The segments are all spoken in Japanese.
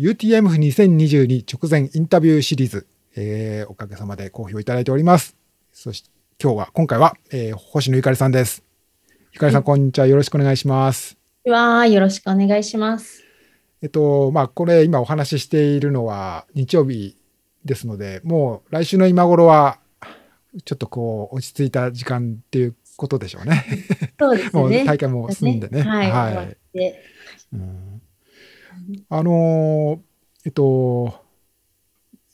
UTMF2022 直前インタビューシリーズ、えー、おかげさまで好評いただいております。そして今日は、今回は、えー、星野ゆかりさんです。ゆかりさん、こんにちは。よろしくお願いします。わよろしくお願いします。えっと、まあ、これ今お話ししているのは日曜日ですので、もう来週の今頃は、ちょっとこう、落ち着いた時間っていうことでしょうね。そうですね。もう大会も済んでね。ねはい。はい、うんあのえっと、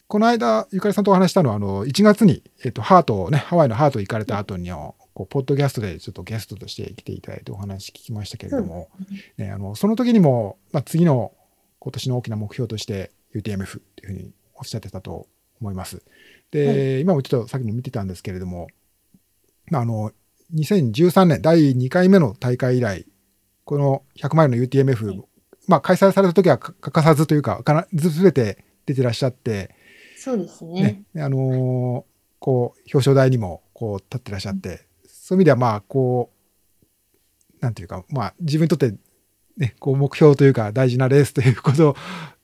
この間、ゆかりさんとお話したのは、あの、1月に、えっと、ハートね、ハワイのハート行かれた後に、こう、ポッドキャストでちょっとゲストとして来ていただいてお話聞きましたけれども、ね、あの、その時にも、まあ、次の今年の大きな目標として UTMF っていうふうにおっしゃってたと思います。で、はい、今もちょっとさっきも見てたんですけれども、あの、2013年第2回目の大会以来、この100マイルの UTMF まあ、開催された時は欠かさずというか、すべて出てらっしゃって、そうですね。ねあのー、こう、表彰台にも、こう、立ってらっしゃって、うん、そういう意味では、まあ、こう、なんていうか、まあ、自分にとって、ね、こう、目標というか、大事なレースということ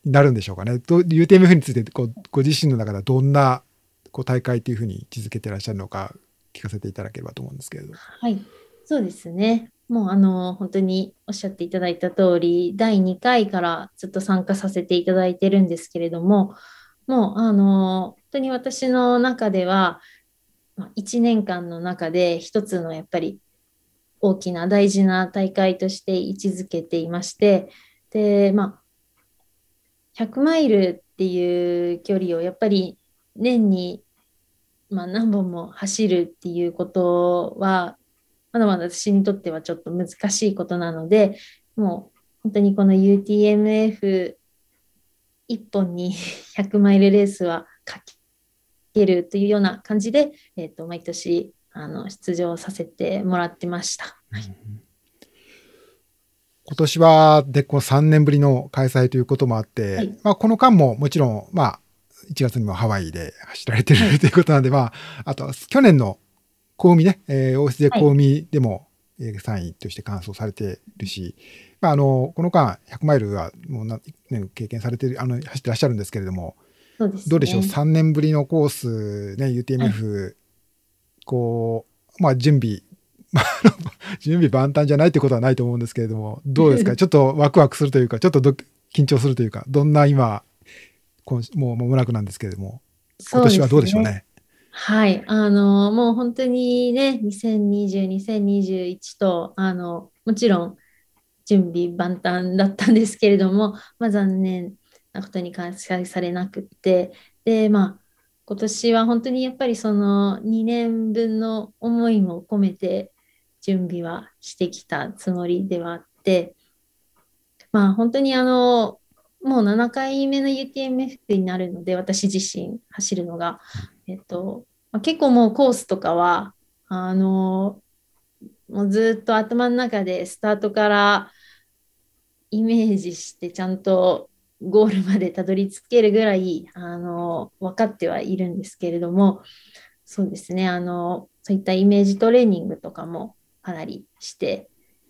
になるんでしょうかね。UTMF について、こう、ご自身の中ではどんな、こう、大会というふうに位置づけてらっしゃるのか、聞かせていただければと思うんですけれど。はい。そうですね。もうあの本当におっしゃっていただいた通り第2回からずっと参加させていただいてるんですけれどももうあの本当に私の中では1年間の中で一つのやっぱり大きな大事な大会として位置づけていましてでまあ100マイルっていう距離をやっぱり年に、まあ、何本も走るっていうことはまだまだ私にとってはちょっと難しいことなので、もう本当にこの UTMF 1本に 100マイルレースはかけるというような感じで、えーと、毎年あの出場させてもらってました。はい、今年はでこ3年ぶりの開催ということもあって、はい、まあ、この間ももちろん、まあ、1月にもハワイで走られてる、はい、ということなんで、まあ、あと去年の公見ね、えー、王室で公見でも、はい、3位として完走されてるし、まあ、あのこの間100マイルはもう何年経験されてるあの走ってらっしゃるんですけれども、ね、どうでしょう？3年ぶりのコース、ね、UTMF、はい、こう、まあ、準備 準備万端じゃないってことはないと思うんですけれどもどうですか？ちょっとワクワクするというかちょっと緊張するというかどんな今今もう間もなくなんですけれども今年はどうでしょうね？はい、あのもう本当にね、2020、2021とあのもちろん準備万端だったんですけれども、まあ、残念なことに開催されなくって、で、まあ、今年は本当にやっぱりその2年分の思いも込めて準備はしてきたつもりではあって、まあ、本当にあのもう7回目の UTMF になるので、私自身走るのが。えっと、まあ、結構もうコースとかは、あのもうずっと頭の中でスタートからイメージしてちゃんとゴールまでたどり着けるぐらいあの分かってはいるんですけれどもそうですねあのそういったイメージトレーニングとかもかなりして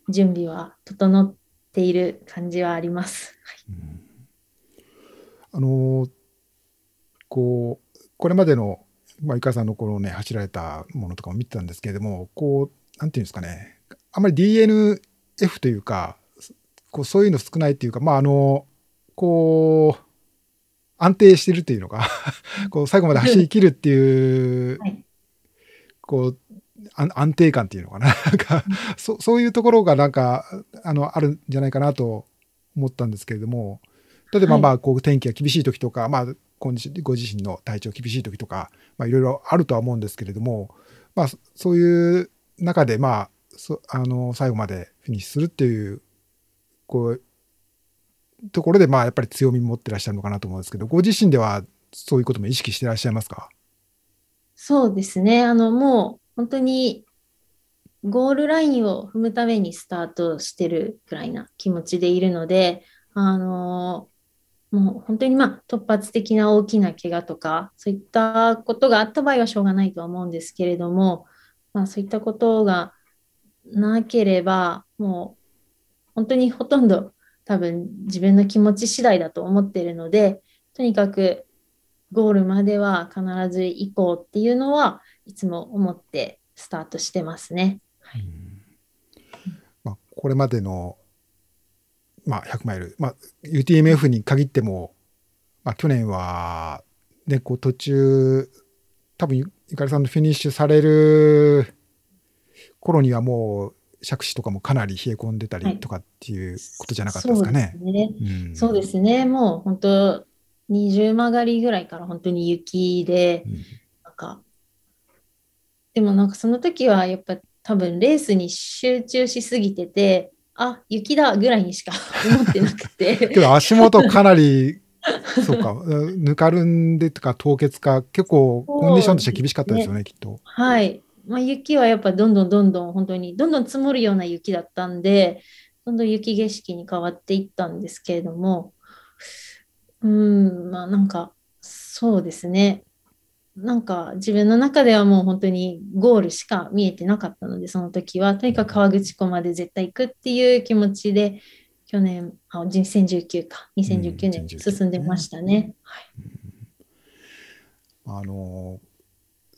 準備は整っている感じはあります。あのこうこれまでの、まあ、井川さんのこのね、走られたものとかも見てたんですけれども、こう、なんていうんですかね、あんまり DNF というか、こうそういうの少ないっていうか、まあ、あの、こう、安定してるっていうのか こう最後まで走り切るっていう、はい、こう安定感っていうのかな。なんかそそういうところがなんかあのあるんじゃないかなと思ったんですけれども例えばまあこう天気が厳しい時とか、まあ、ご自身の体調厳しい時とか、まあ、いろいろあるとは思うんですけれども、まあ、そういう中で、まあ、あの最後までフィニッシュするっていうこうところで、まあ、やっぱり強み持ってらっしゃるのかなと思うんですけどご自身ではそういうことも意識してらっしゃいますか？そうですね。あのもう本当にゴールラインを踏むためにスタートしてるくらいな気持ちでいるのであのもう本当にまあ突発的な大きな怪我とかそういったことがあった場合はしょうがないとは思うんですけれども、まあ、そういったことがなければもう本当にほとんど多分自分の気持ち次第だと思っているので、とにかくゴールまでは必ず行こうっていうのはいつも思ってスタートしてますね。はいまあ、これまでの、まあ、100マイル、まあ、UTMF に限っても、まあ、去年は、ね、こう途中多分ゆかりさんのフィニッシュされる頃にはもう杓子とかもかなり冷え込んでたりとかっていうことじゃなかったですかね。そうですね。うん、そうですね。もう本当二重曲がりぐらいから本当に雪で、うん、なんかでもなんかその時はやっぱ多分レースに集中しすぎててあ雪だぐらいにしか 思ってなくて。けど足元かなりそうか ぬかるんでとか凍結か結構コンディションとして厳しかったですよね、ね、きっと。はい。まあ、雪はやっぱどんどんどんどん本当にどんどん積もるような雪だったんでどんどん雪景色に変わっていったんですけれども。うんまあなんかそうですねなんか自分の中ではもう本当にゴールしか見えてなかったのでその時はとにかく川口湖まで絶対行くっていう気持ちで去年あ2019か2019年進んでましたね。はい、あの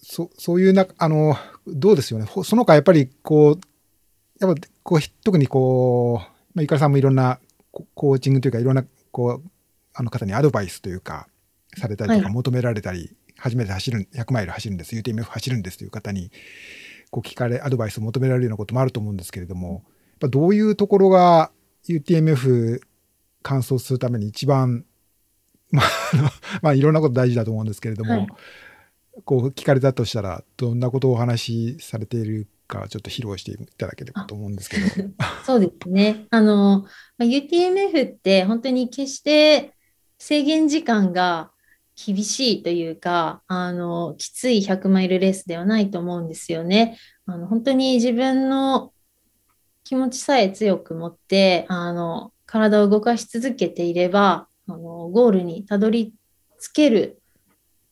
そそういうなあのどうですよね。その他やっぱりこうやっぱこう特にこう、まあ、ゆかりさんもいろんなコーチングというかいろんなこうあの方にアドバイスというかされたりとか求められたり、はい、初めて走る100マイル走るんです UTMF 走るんですという方にこう聞かれアドバイスを求められるようなこともあると思うんですけれどもやっぱどういうところが UTMF 完走するために一番 まあ、まあ、いろんなこと大事だと思うんですけれども、はい、こう聞かれたとしたらどんなことをお話しされているかちょっと披露していただければと思うんですけど。そうですね。あの、UTMF って本当に決して制限時間が厳しいというか、あの、きつい100マイルレースではないと思うんですよね。あの、本当に自分の気持ちさえ強く持って、あの、体を動かし続けていれば、あの、ゴールにたどり着ける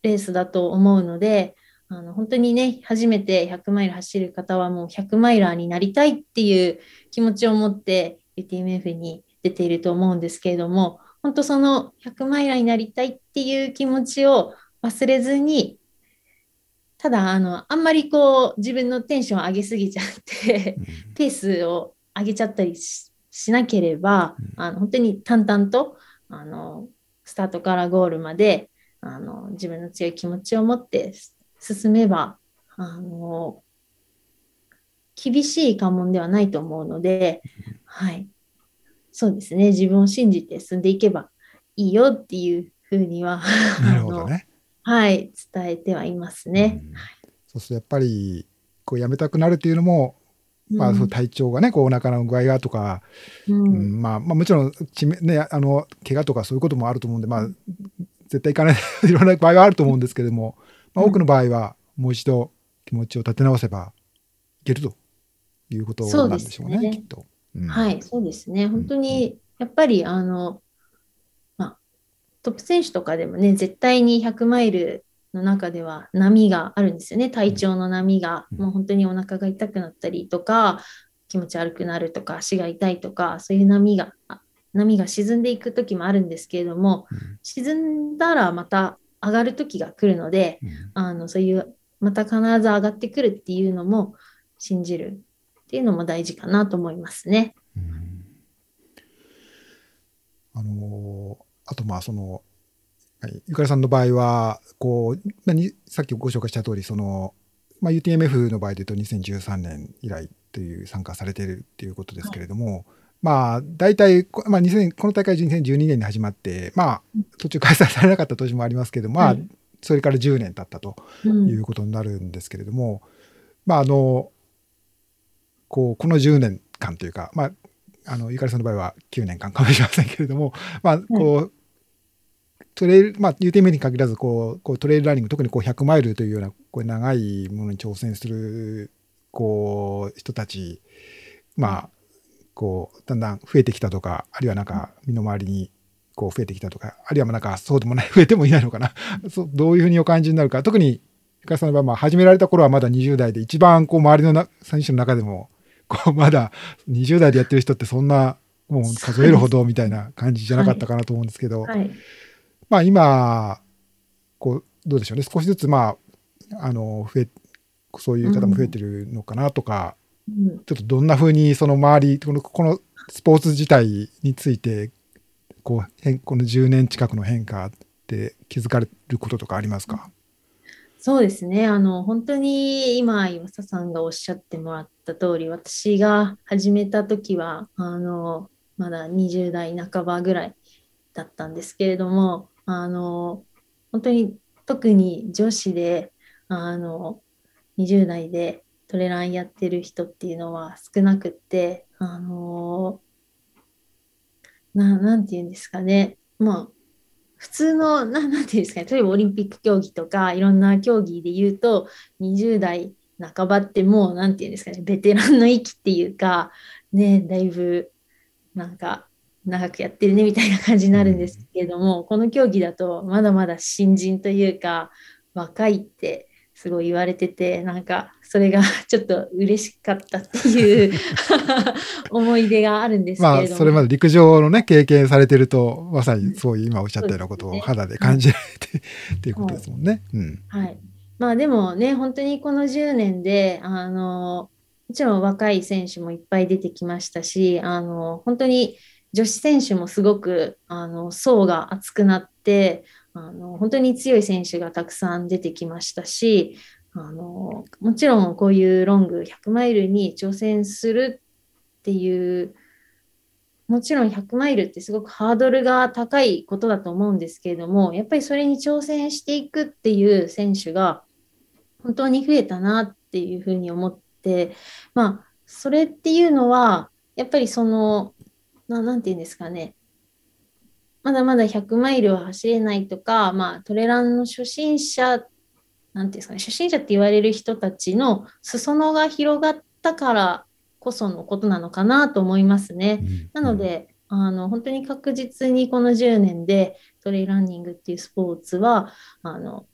レースだと思うので、あの本当にね、初めて100マイル走る方はもう100マイラーになりたいっていう気持ちを持って UTMF に出ていると思うんですけれども、本当その100マイラーになりたいっていう気持ちを忘れずに、ただあのあんまりこう自分のテンション上げすぎちゃってペースを上げちゃったりしなければ、あの本当に淡々とあのスタートからゴールまであの自分の強い気持ちを持って進めばあの厳しい関門ではないと思うので、はい、そうですね。自分を信じて進んでいけばいいよっていうふうにはなるほどね。はい、伝えてはいますね。そうするとやっぱりこうやめたくなるっていうのもまあ、体調がね、こうお腹の具合がとか、うん、うん、まあ、まあ、もちろんち、ね、あの怪我とかそういうこともあると思うんで、まあ、絶対行かない いろんな場合はあると思うんですけれども、まあ、多くの場合はもう一度気持ちを立て直せばいけるということなんでしょうね、うね。きっと、うん、はい、そうですね。本当にやっぱりあの、まあ、トップ選手とかでもね、絶対に100マイルの中では波があるんですよね。体調の波が、もう本当にお腹が痛くなったりとか、気持ち悪くなるとか、足が痛いとか、そういう波が波が沈んでいく時もあるんですけれども、うん、沈んだらまた上がる時が来るので、うん、あのそういうまた必ず上がってくるっていうのも信じるっていうのも大事かなと思いますね。うん、あのあとまあその、はい、ゆかりさんの場合はこう、まあ、さっきご紹介した通りその、まあ、UTMF の場合で言うと2013年以来という参加されているっていうことですけれども、はい。まあ、大体、まあ、2000この大会2012年に始まって、まあ、途中開催されなかった年もありますけど、まあ、それから10年経ったということになるんですけれども、うん、まあ、あの、こう、この10年間というか、まあ、あの、ゆかりさんの場合は9年間かもしれませんけれども、まあ、こう、トレイル、まあ、UTM に限らずこう、こうトレイルランニング、特にこう100マイルというような、こう長いものに挑戦する、こう、人たち、まあ、こうだんだん増えてきたとかあるいはなんか身の回りにこう増えてきたとかあるいはなんかそうでもない増えてもいないのかな。そどういうふうにお感じになるか。特にゆかさんの場合、まあ、始められた頃はまだ20代で一番こう周りのな選手の中でもこうまだ20代でやってる人ってそんなもう数えるほどみたいな感じじゃなかったかなと思うんですけど、はい。まあ今、こう、どうでしょうね。少しずつ、まあ、あの、増え、そういう方も増えてるのかなとか、うんちょっとどんな風にその周り、この、このスポーツ自体について、こう、変、この10年近くの変化って気づかれることとかありますか？そうですね。あの、本当に今、岩佐さんがおっしゃってもらった通り、私が始めた時は、あの、まだ20代半ばぐらいだったんですけれども、あの、本当に特に女子で、あの、20代でトレランやってる人っていうのは少なくって、あの、な、なんていうんですかね。まあ、普通の、ななんて言うんですかね、例えばオリンピック競技とかいろんな競技で言うと、20代半ばってもう、なんて言うんですかね、ベテランの域っていうか、ね、だいぶ、なんか、長くやってるねみたいな感じになるんですけれども、この競技だと、まだまだ新人というか、若いってすごい言われてて、なんか、それが ちょっと嬉しかったっていう 思い出があるんですけれども。まあ、それまで陸上のね、経験されてると、まさにそういう今おっしゃったようなことを肌で感じられて、っていうことですもんね。うん。はい。まあでもね、本当にこの10年で、あの、もちろん若い選手もいっぱい出てきましたし、あの、本当に女子選手もすごく、あの、層が厚くなって、あの、本当に強い選手がたくさん出てきましたし、あの、もちろんこういうロング100マイルに挑戦するっていう、もちろん100マイルってすごくハードルが高いことだと思うんですけれども、やっぱりそれに挑戦していくっていう選手が本当に増えたなっていうふうに思って、まあ、それっていうのは、やっぱりその、ななんていうんですかね、まだまだ100マイルは走れないとか、まあ、トレランの初心者、なんていうんですかね、初心者って言われる人たちの裾野が広がったからこそのことなのかなと思いますね。なので、あの本当に確実にこの10年でトレイランニングっていうスポーツはあの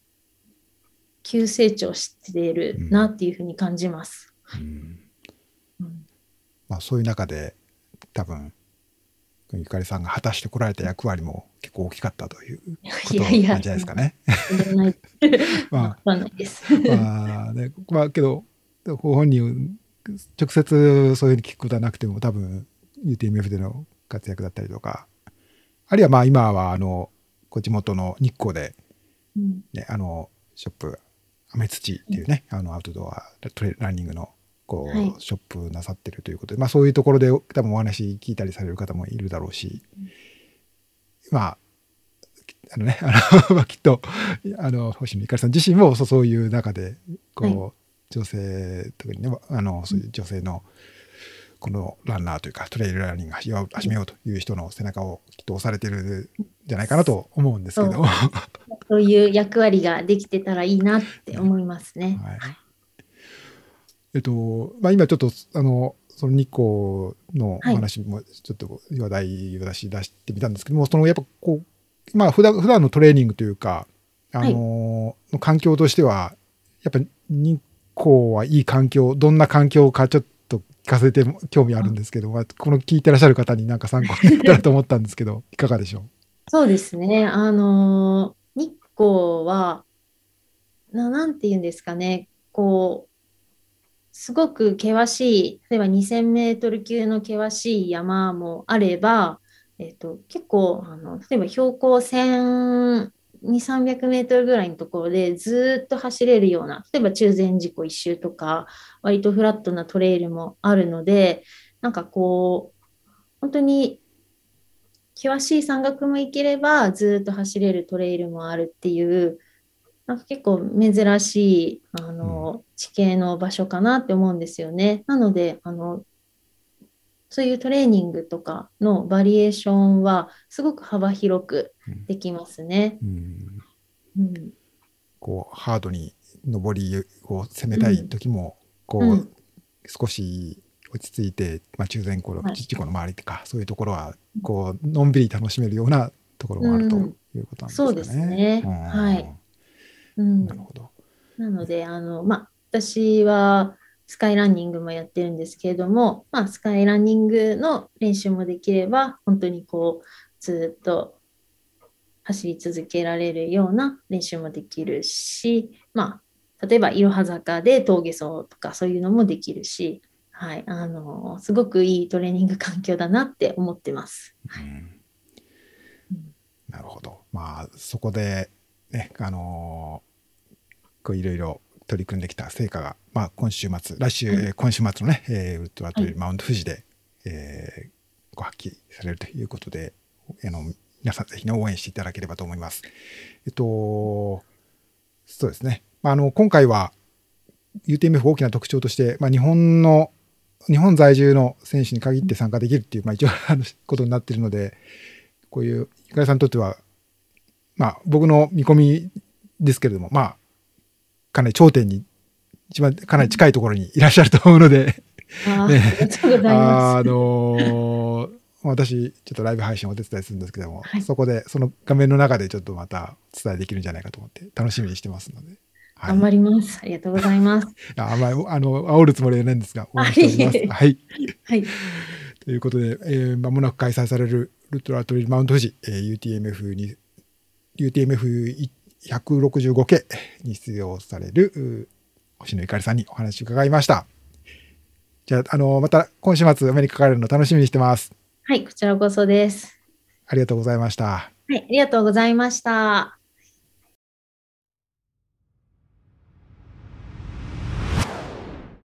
急成長しているなっていうふうに感じます。うんうんまあ、そういう中で、多分、ゆかりさんが果たしてこられた役割も結構大きかったということなんじゃないですかね。ま。あ、まあね、まあけど、ご本人、直接そういうふうに聞くことはなくても、多分 UTMF での活躍だったりとか、あるいはまあ今はあの、こう地元の日光で、うん。ね、あの、ショップ、アメツチっていうね、あのアウトドアトレランニングのこう、はい。ショップなさってるということで、まあそういうところで多分お話聞いたりされる方もいるだろうし、まあ、あのね、あの、まあきっと、あの、星野ゆかりさん自身もそうそういう中で、こう、は女性、特にね、あの、そういう女性の、このランナーというか、トレイルランニング始めよう始めようという人の背中をきっと押されてるんじゃないかなと思うんですけど、そう。いう役割ができてたらいいなって思いますね。い。えっと、まあ今ちょっと、あの、その日光のはい話もちょっと話題を出し出してみたんですけども、そのやっぱこう、まあ普段、普段のトレーニングというか、あの、の環境としては、やっぱ日光はいい環境、どんな環境かちょっと聞かせても興味あるんですけど、まあ、この聞いてらっしゃる方になんか参考になったらと思ったんですけど、いかがでしょそうですね。あのー日光は、な、なんて言うんですかね。こう、すごく険しい、例えば2000メートル級の険しい山もあれば、えっと、結構、あの、例えば標高1200、300メートルぐらいのところでずっと走れるような、例えば中禅寺湖一周とか、割とフラットなトレイルもあるので、なんかこう、本当に険しい山岳も行ければずっと走れるトレイルもあるっていうなんか結構珍しいあの、地形の場所かなって思うんですよね。なのであのそういうトレーニングとかのバリエーションはすごく幅広くできますね。う。うんうん、こうハードに上りを攻めたい時も、こう、うん少し落ち着いて、まあ、中禅湖のはい父湖の周りとか、そういうところはこうのんびり楽しめるようなところもあるとうんいうことなんですかね。そうですねうんはいうんなるほど。なので、あの、まあ、私は、スカイランニングもやってるんですけれども、まあ、スカイランニングの練習もできれば、本当にこう、ずっと走り続けられるような練習もできるし、まあ、例えば、いろは坂で峠走とかそういうのもできるし、はい、あのすごくいいトレーニング環境だなって思ってます。うんなるほど。まあ、そこで、ね、あのー、こういろいろ取り組んできた成果が、まあ、今週末、来週、はい、今週末のね、えー、ウッドラトリーマウント富士で、はい、えー、ご発揮されるということで、あの皆さんぜひね、応援していただければと思います。えっと、そうですね。まあ、あの、今回は UTMF 大きな特徴として、まあ、日本の、日本在住の選手に限って参加できるっていう、まあ、一応、あの、ことになっているので、こういう、ゆかりさんにとっては、まあ、僕の見込みですけれども、まあ、かなり頂点に、一番かなり近いところにいらっしゃると思うのであね、あのー、私、ちょっとライブ配信をお手伝いするんですけども、はい、そこで、その画面の中でちょっとまたお伝えできるんじゃないかと思って、楽しみにしてますので。はい、頑張ります。ありがとうございます。あんまり、あの、煽るつもりはないんですが、応援しております。はい。はい。ということで、えー、間もなく開催されるウルトラトリルマウント富士、えー、UTMF に、UTMF165 系に出場される星野ゆかりさんにお話を伺いました。じゃあ、あの、また今週末アメリカからの楽しみにしてます。はい、こちらこそです。ありがとうございました。はい、ありがとうございました。